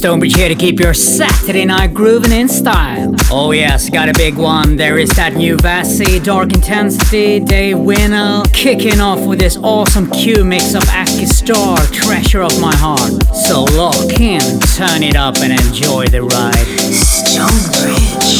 Stonebridge here to keep your Saturday night grooving in style. Oh yes, got a big one. There is that new Vasi, Dark Intensity, Day Winnel, kicking off with this awesome Q mix of Aki Star, Treasure of My Heart. So lock in, turn it up and enjoy the ride. Stonebridge.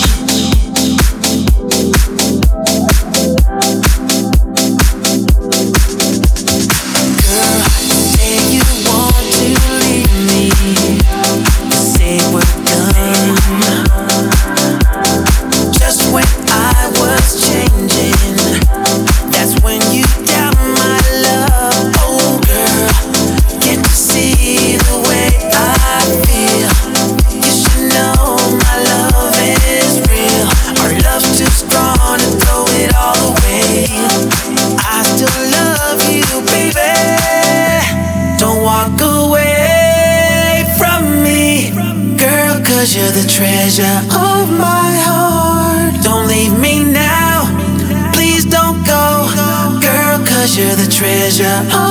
of my heart. Don't leave me now, please don't go, girl, cause you're the treasure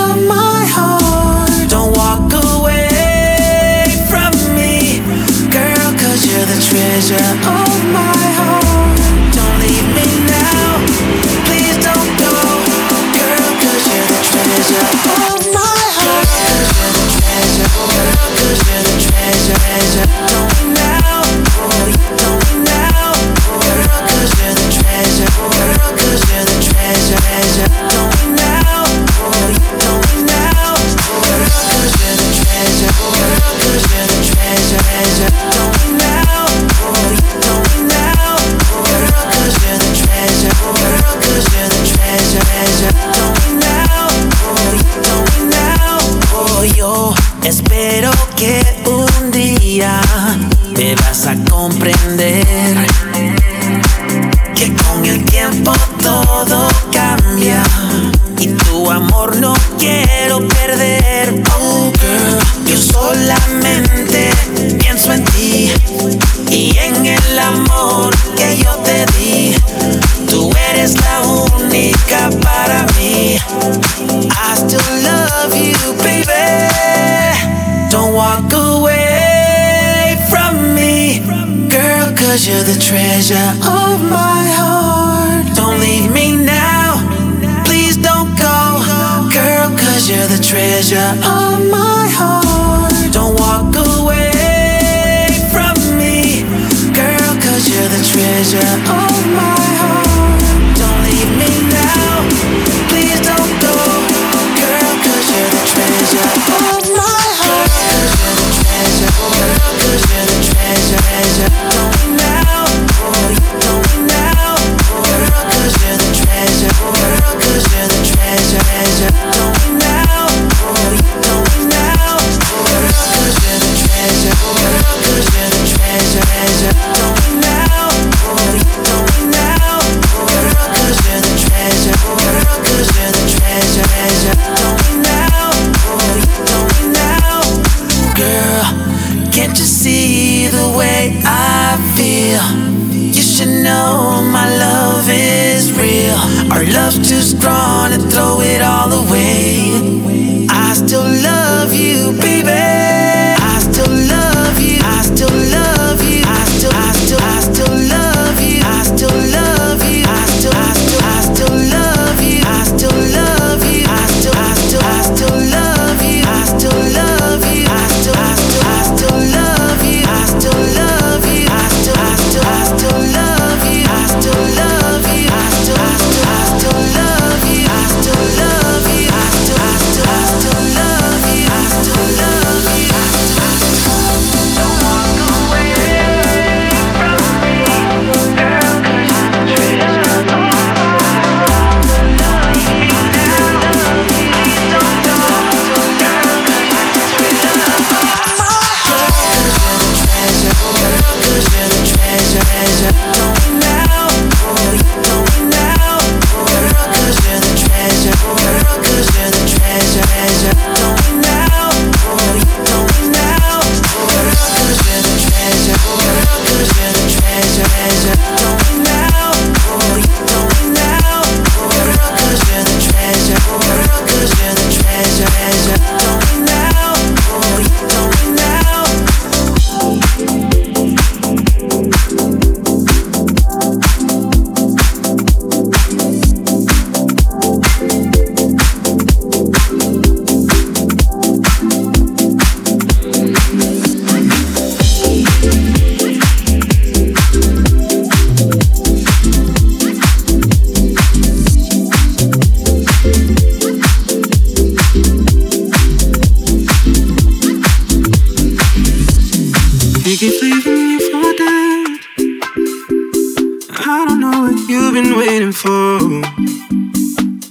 know.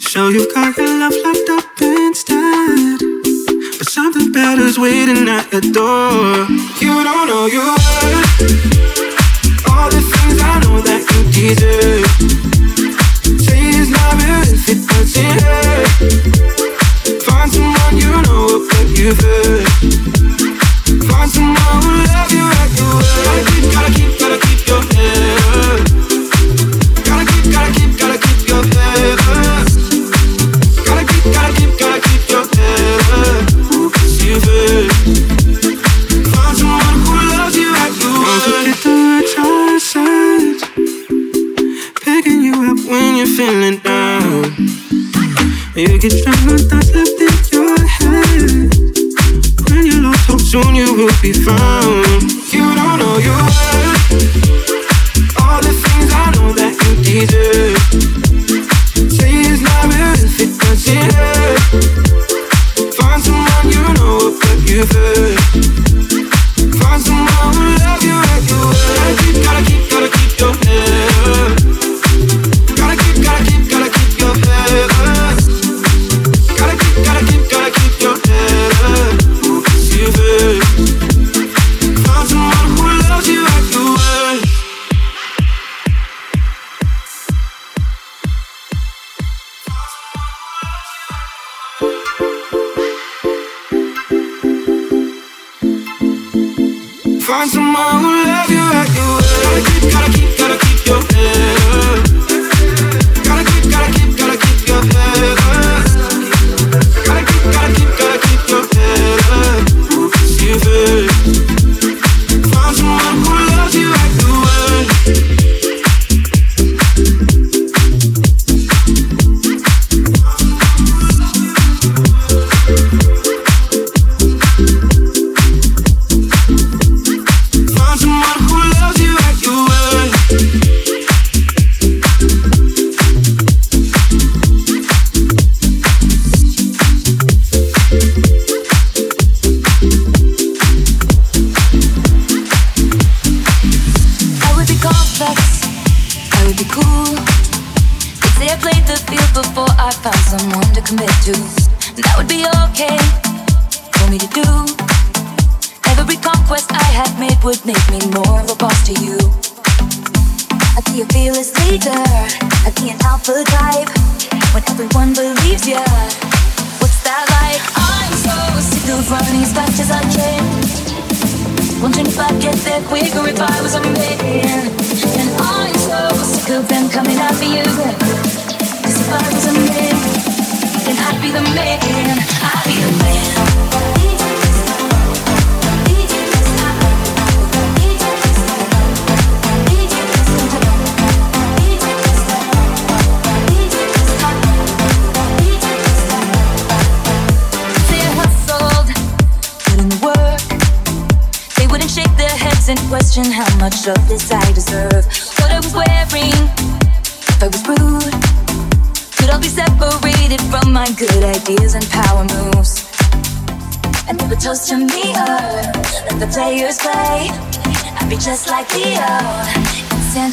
So you got your love locked up instead. But something better's waiting at your door. You don't know you worth all the things I know that you deserve. Say it's not real if it doesn't hurt. Find someone you know will put you first. Find someone who love you like you were. Gotta keep, gotta keep, gotta keep your head up. You get stronger thoughts left in your head. When you lost hope, soon you will be found.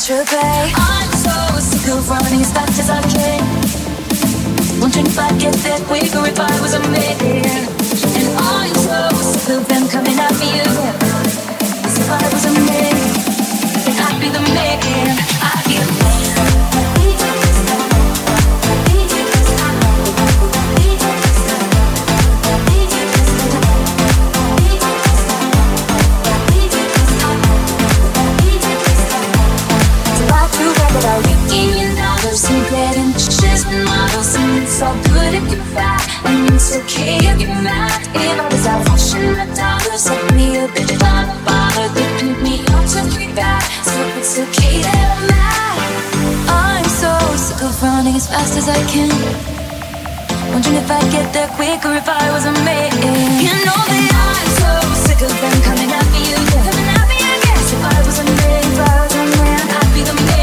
Tropez. I'm so sick of running as fast as I can. Wondering if I'd get there quicker if I was a man. And I'm so sick of them coming at me. 'Cause if I was a man, then I'd be the man. I'd be the man. It's all good if you're fat and it's okay if you're mad. If I was out washing my dollars, send me a bitch on a bottle, they pick me up to three back. So it's okay that I'm mad. I'm so sick of running as fast as I can. Wondering if I'd get there quicker if I was a man. You know that I'm so sick of them coming me again. Coming at me again. If I was a man, if I was a man, I'd be the man.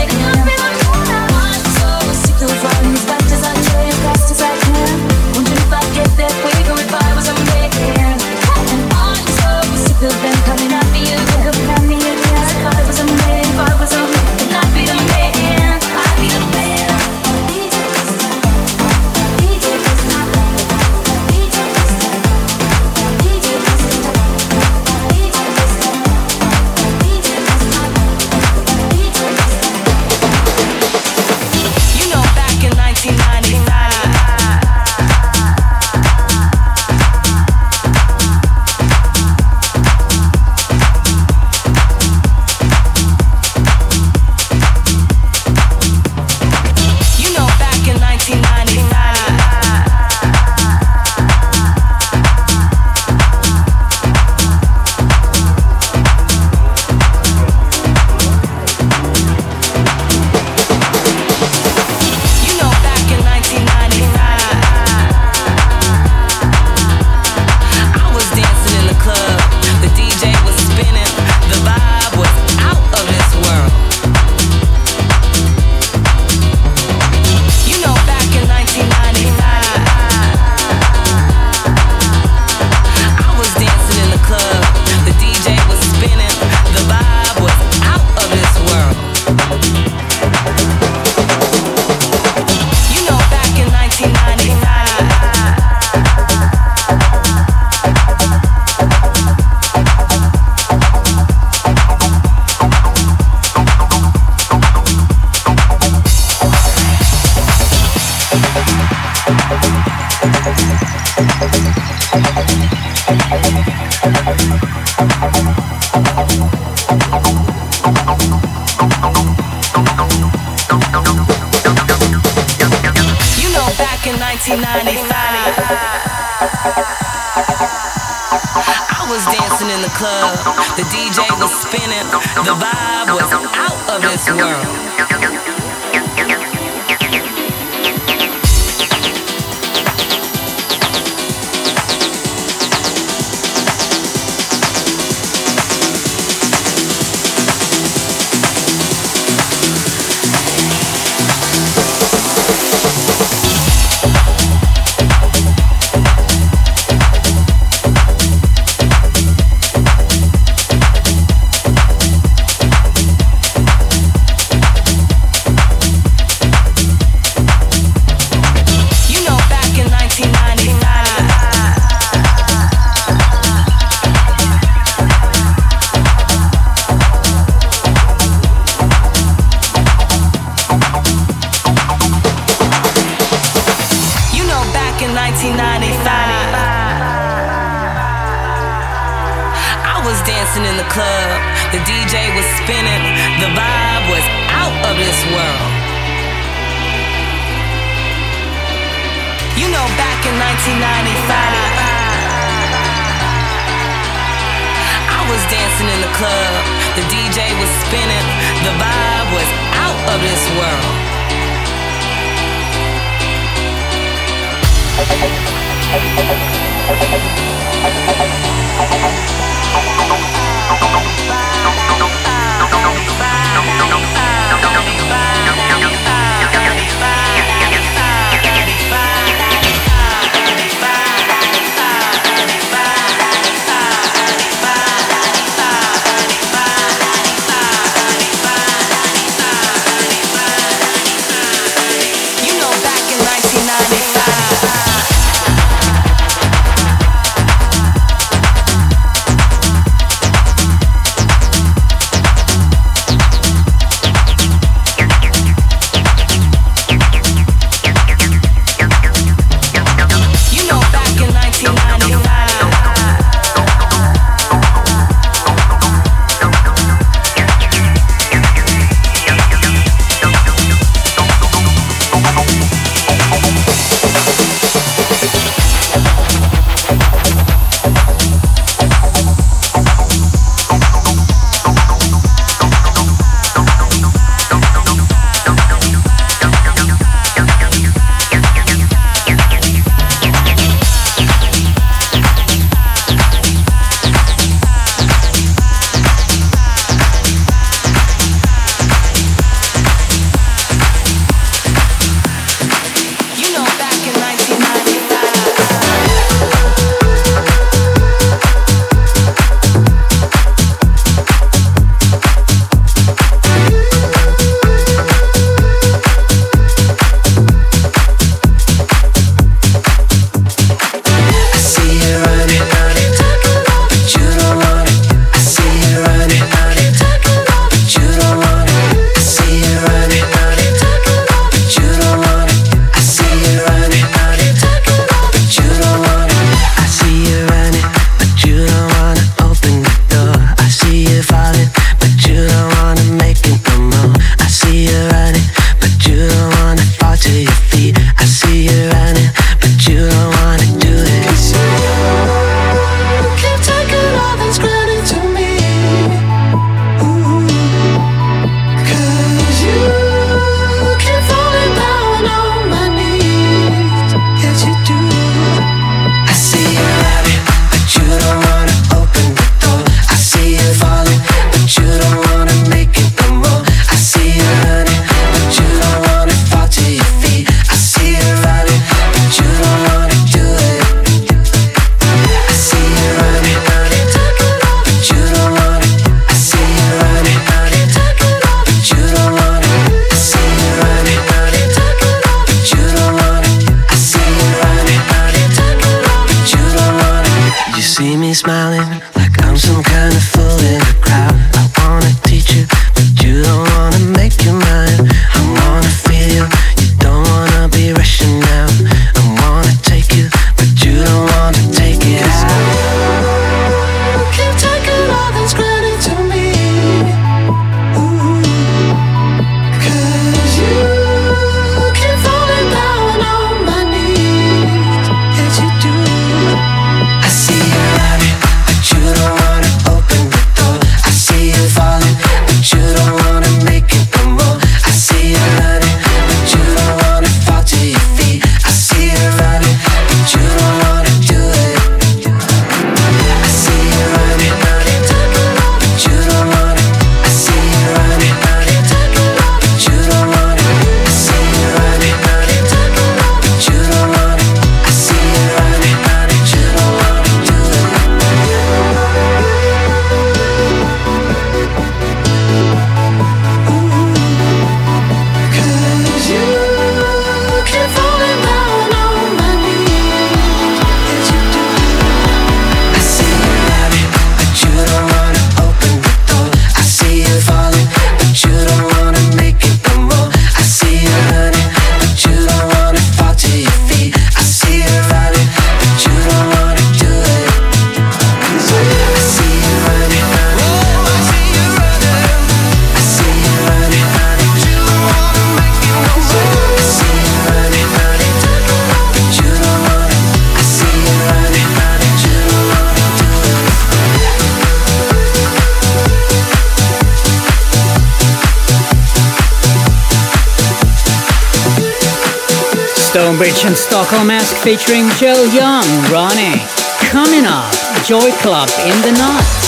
Bridge and Stockholm Esque featuring Jill Young, Ronnie. Coming up, Joy Club in the Night.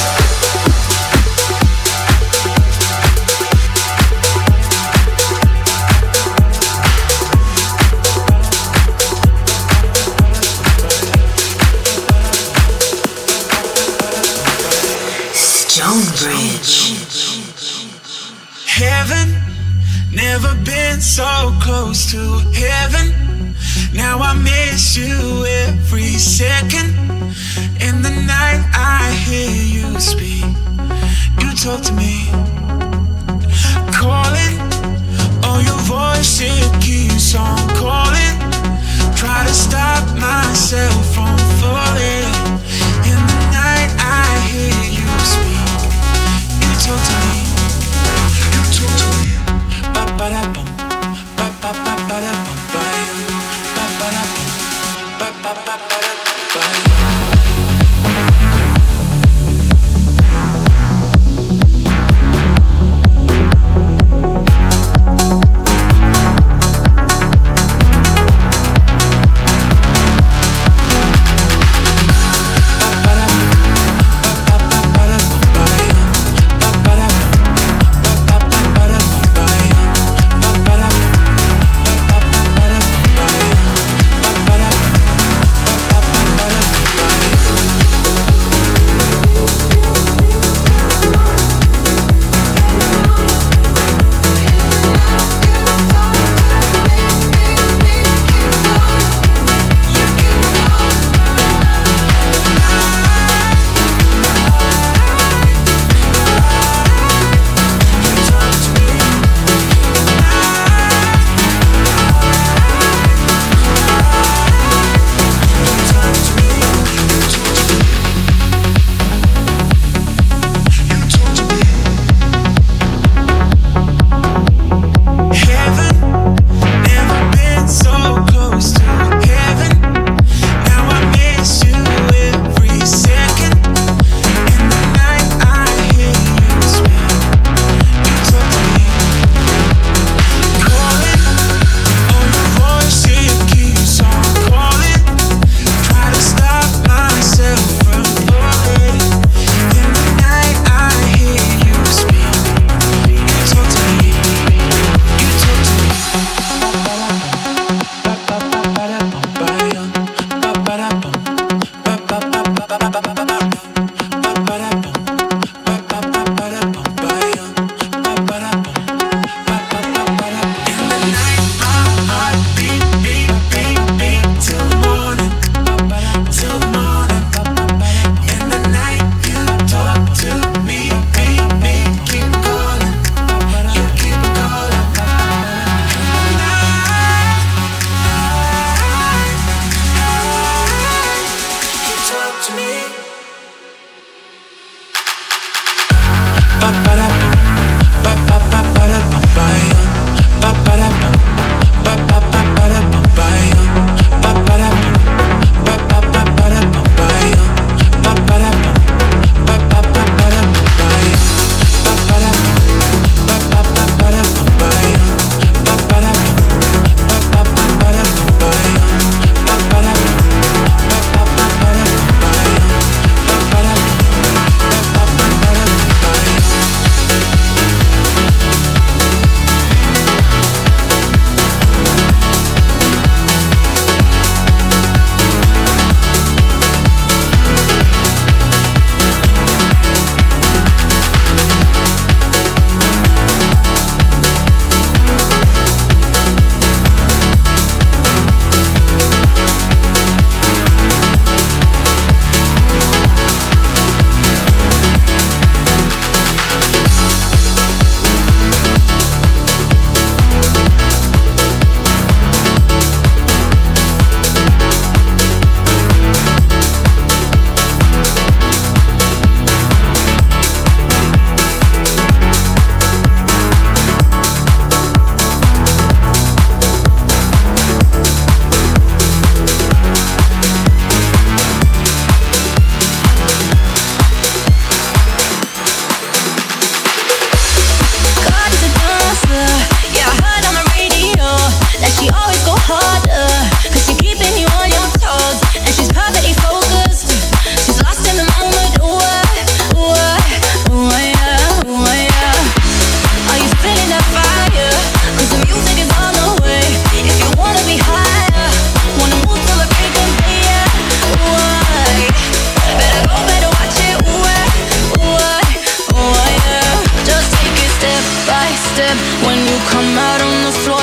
miss you every second.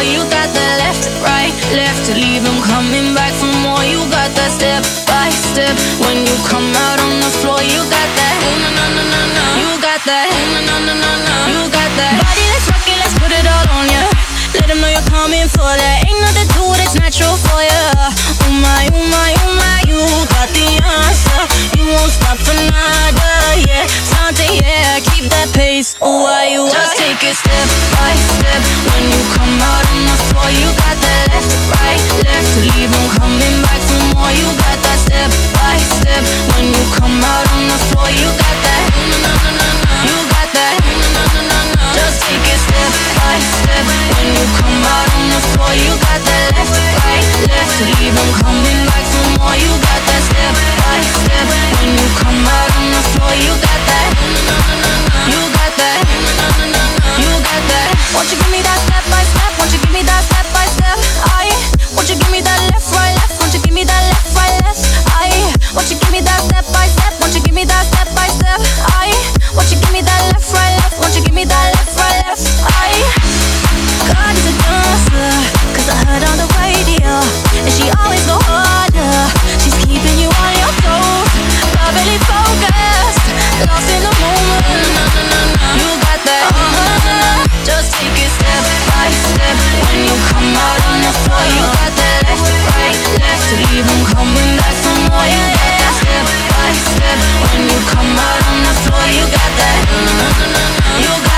You got the left, right, left to leave. I'm coming back for more. You got that step by step. When you come out on the floor, you got that. Ooh, no, no, no, no, no. You got that. Ooh, no, no, no, no, no. You got that. Body, let's rock it, let's put it all on ya. Let them know you're coming for that. Ain't nothing to it, it's natural for ya. Oh my, oh my, oh my, you got the answer. You won't stop for nothing that pace. Oh, why you just take it step by step when you come out on the floor. You got that left, right, left. Leave them coming back for more. You got that step by step when you come out on the floor. You got when you come out on the floor. You got that left, right, left. Leave coming back for more. You got that step by step when you come out on the floor. You got that, you got that, you got that. Won't you give me that step by step? Won't you give me that step by step? I. Won't you give me that left, right, left? Won't you give me that left, right, left? I. Won't you give me that step by step? Won't you give me that step by step? I. Won't you give me that left, right, left? Won't you give me that left, right, left? For more. You got that step by step when you come out on the floor. You got that, you got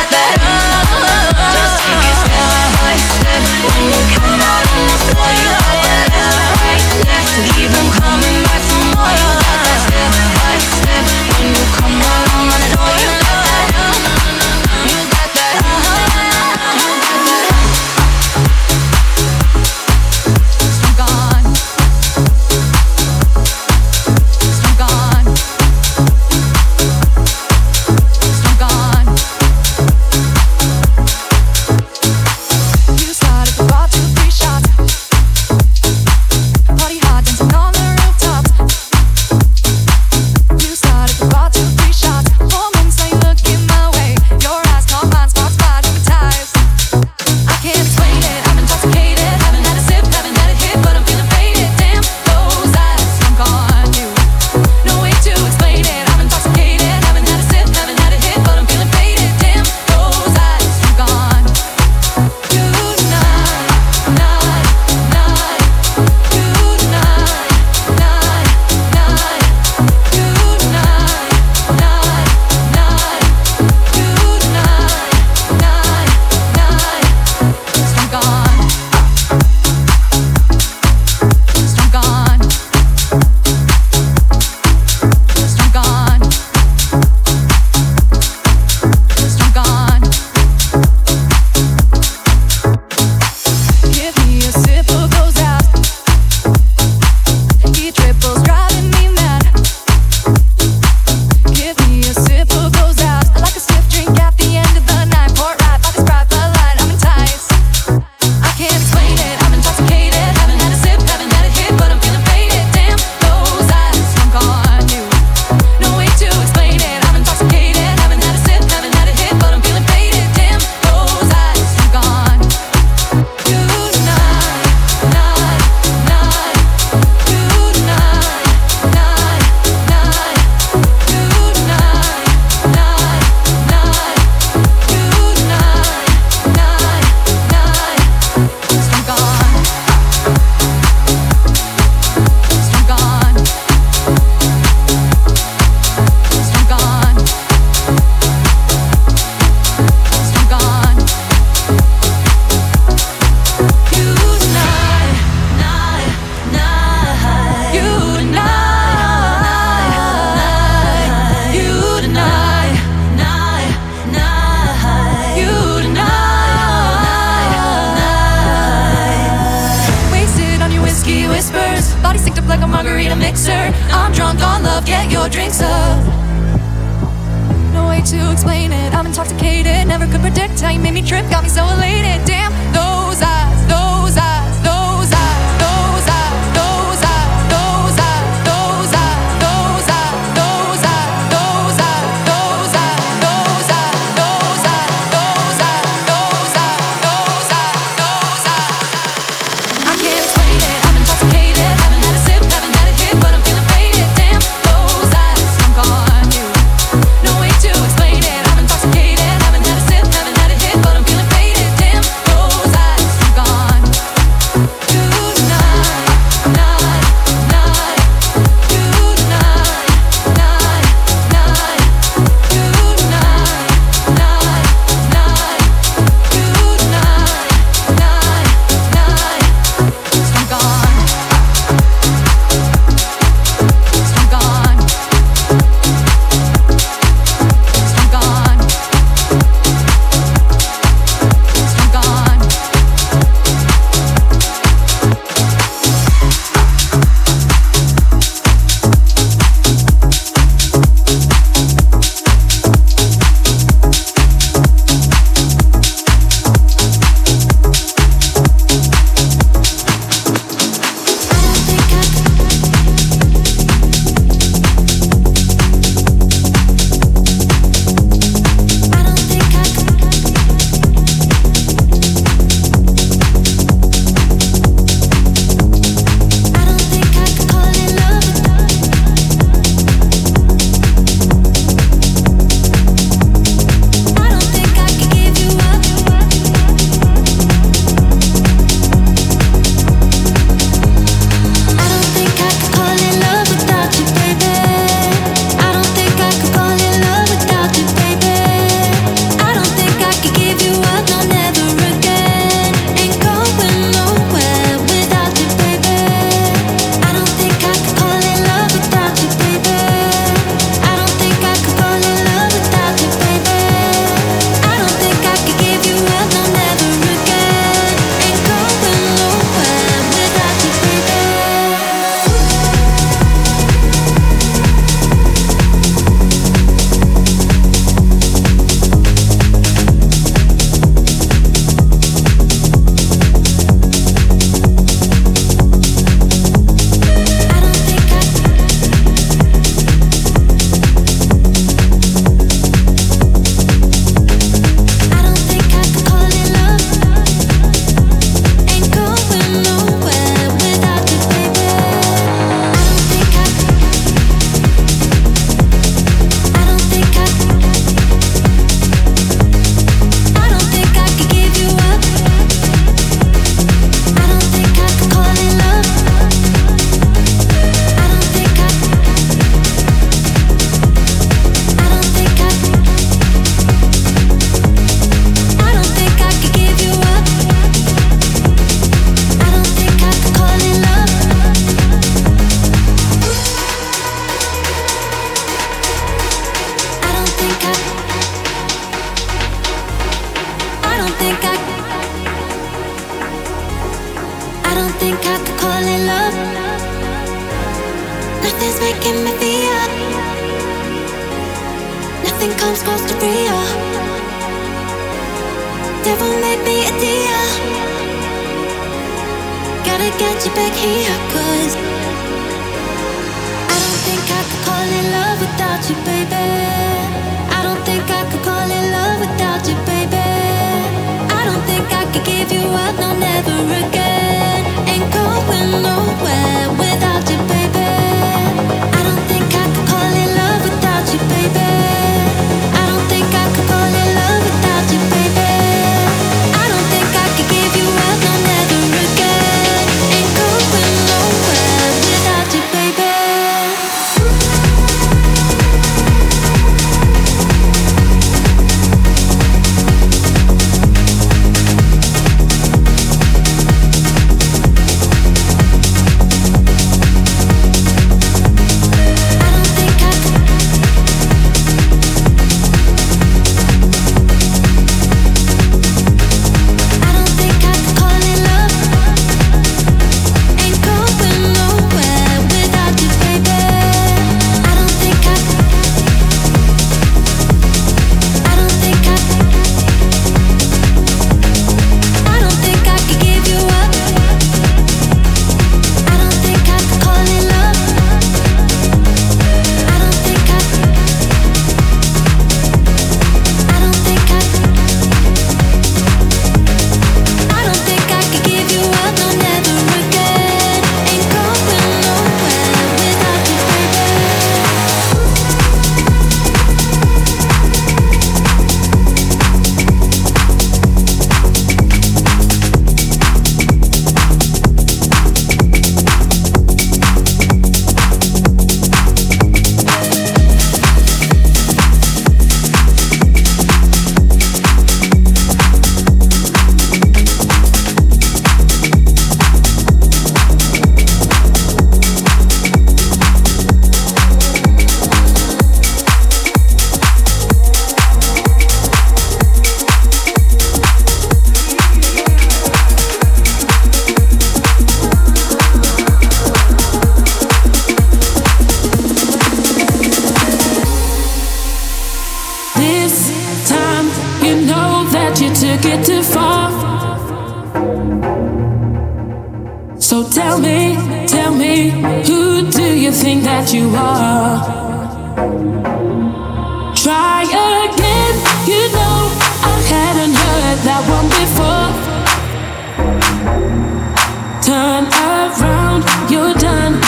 Turn around, you're done,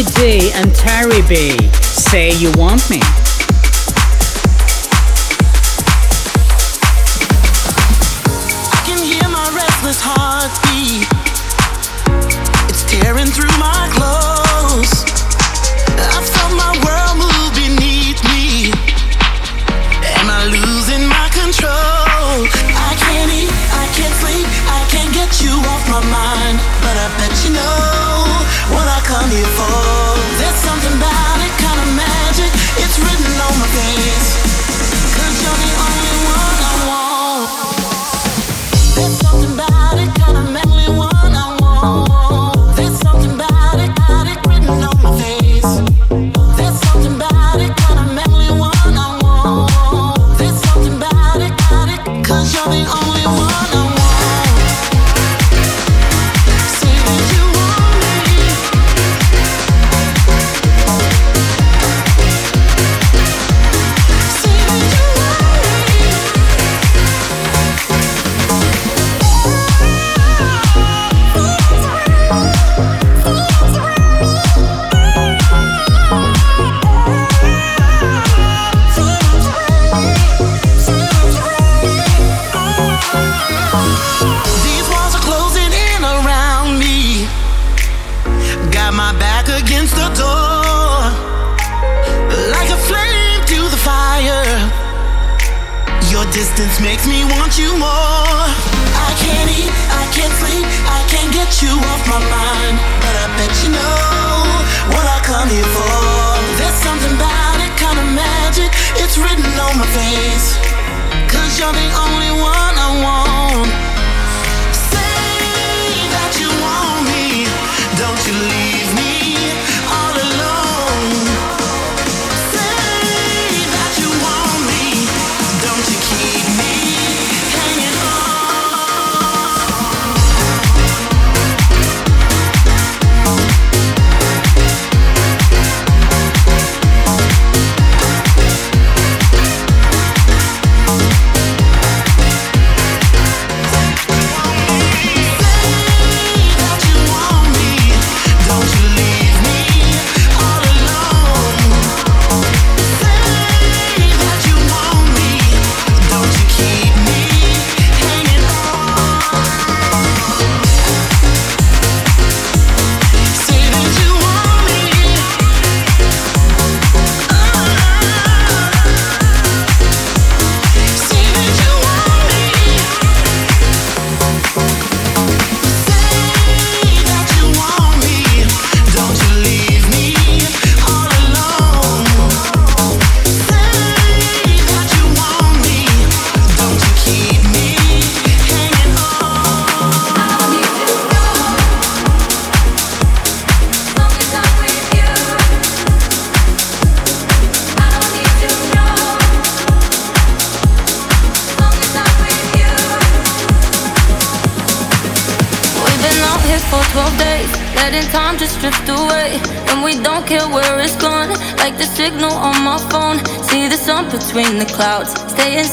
Carrie D and Terry B. Say you want me.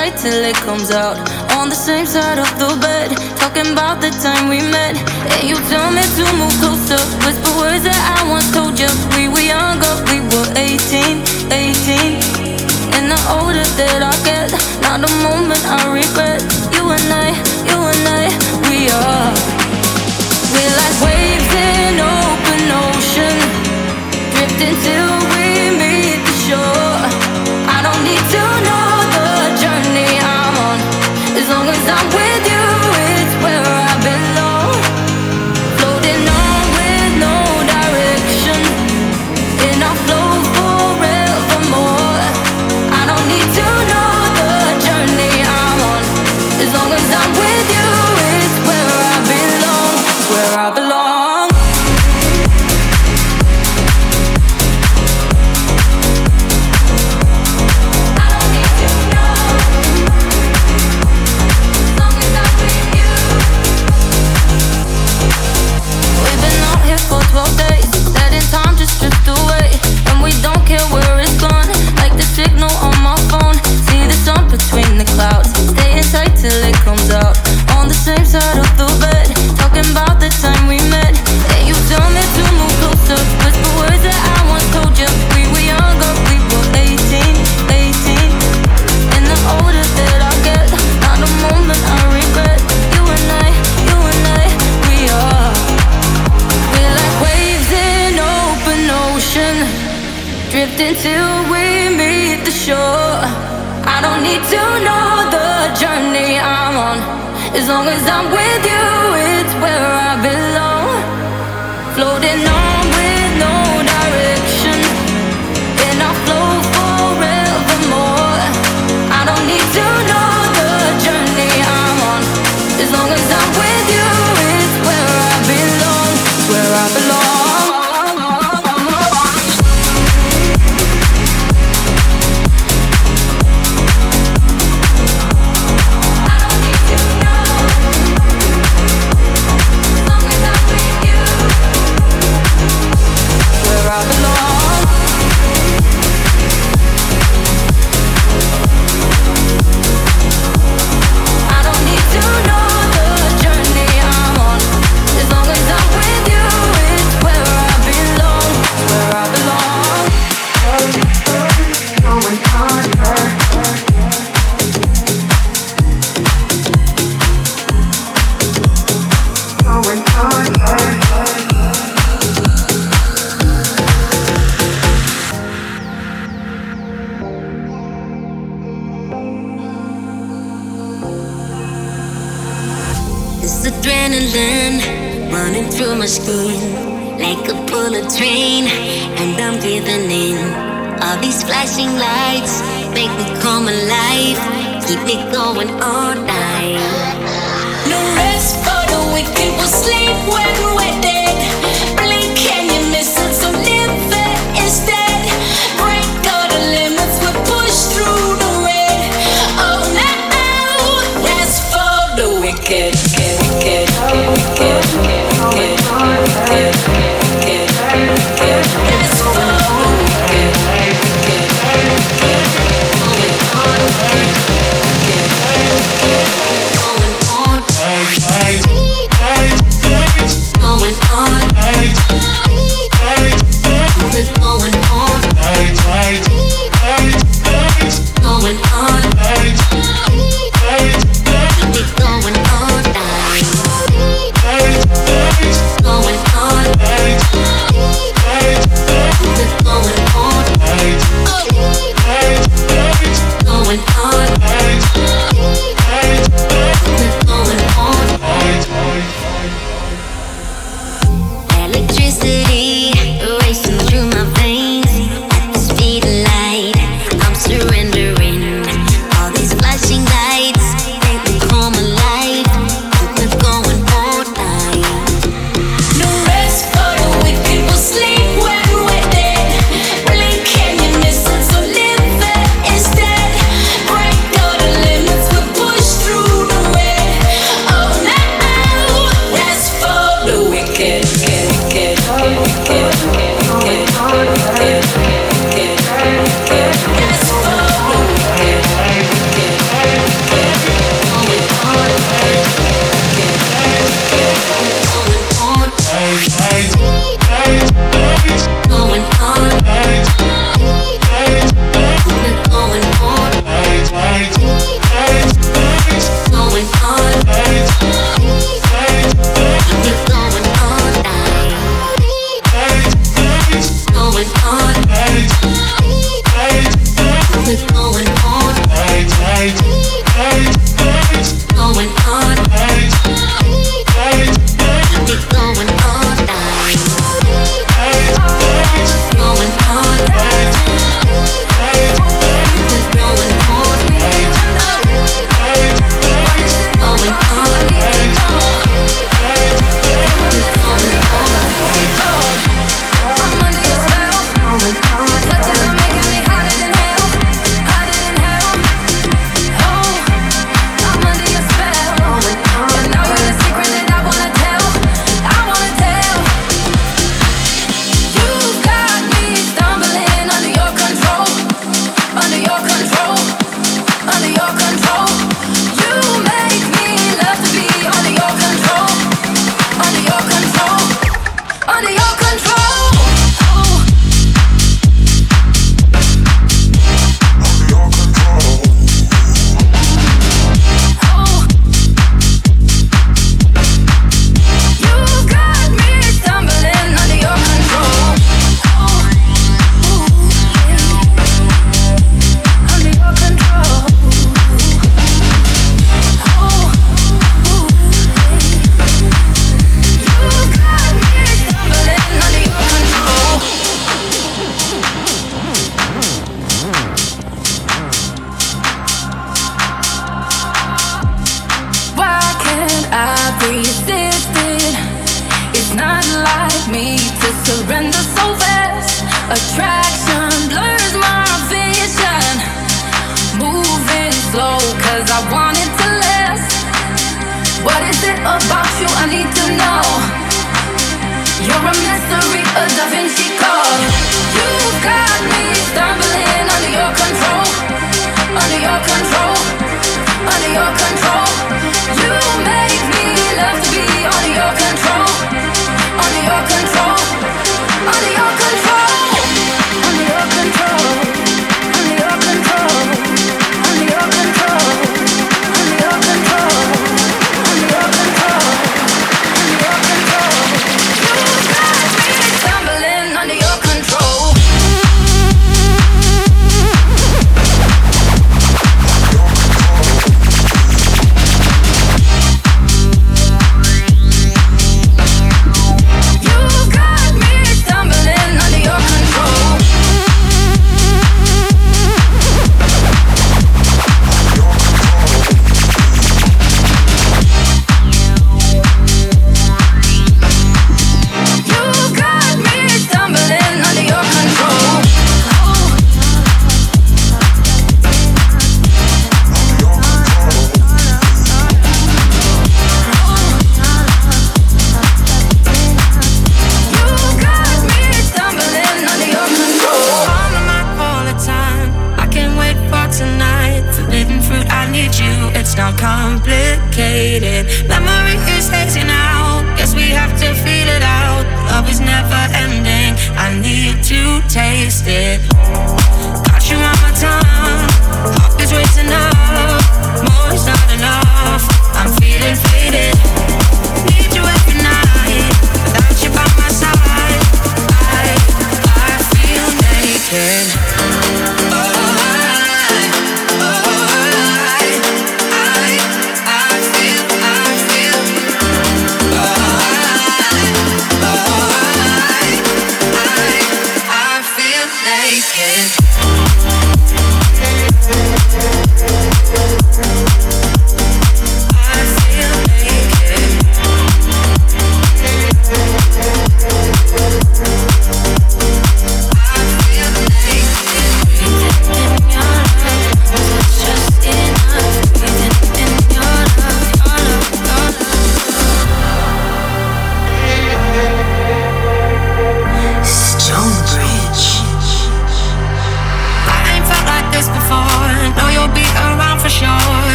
tight till it comes out. On the same side of the bed, talking about. I'm going all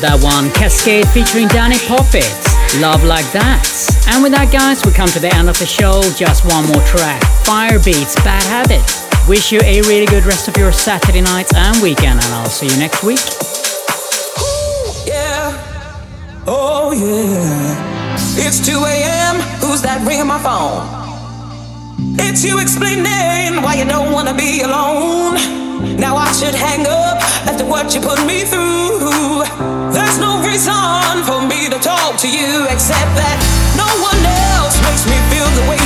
that one. Cascade featuring Danny Poppets. Love like that. And with that, guys, we come to the end of the show. Just one more track. Firebeatz, Bad Habit. Wish you a really good rest of your Saturday nights and weekend, and I'll see you next week. Yeah. Oh, yeah. It's 2 a.m. Who's that ringing my phone? It's you explaining why you don't want to be alone. Now I should hang up after what you put me through. There's no reason for me to talk to you except that no one else makes me feel the way.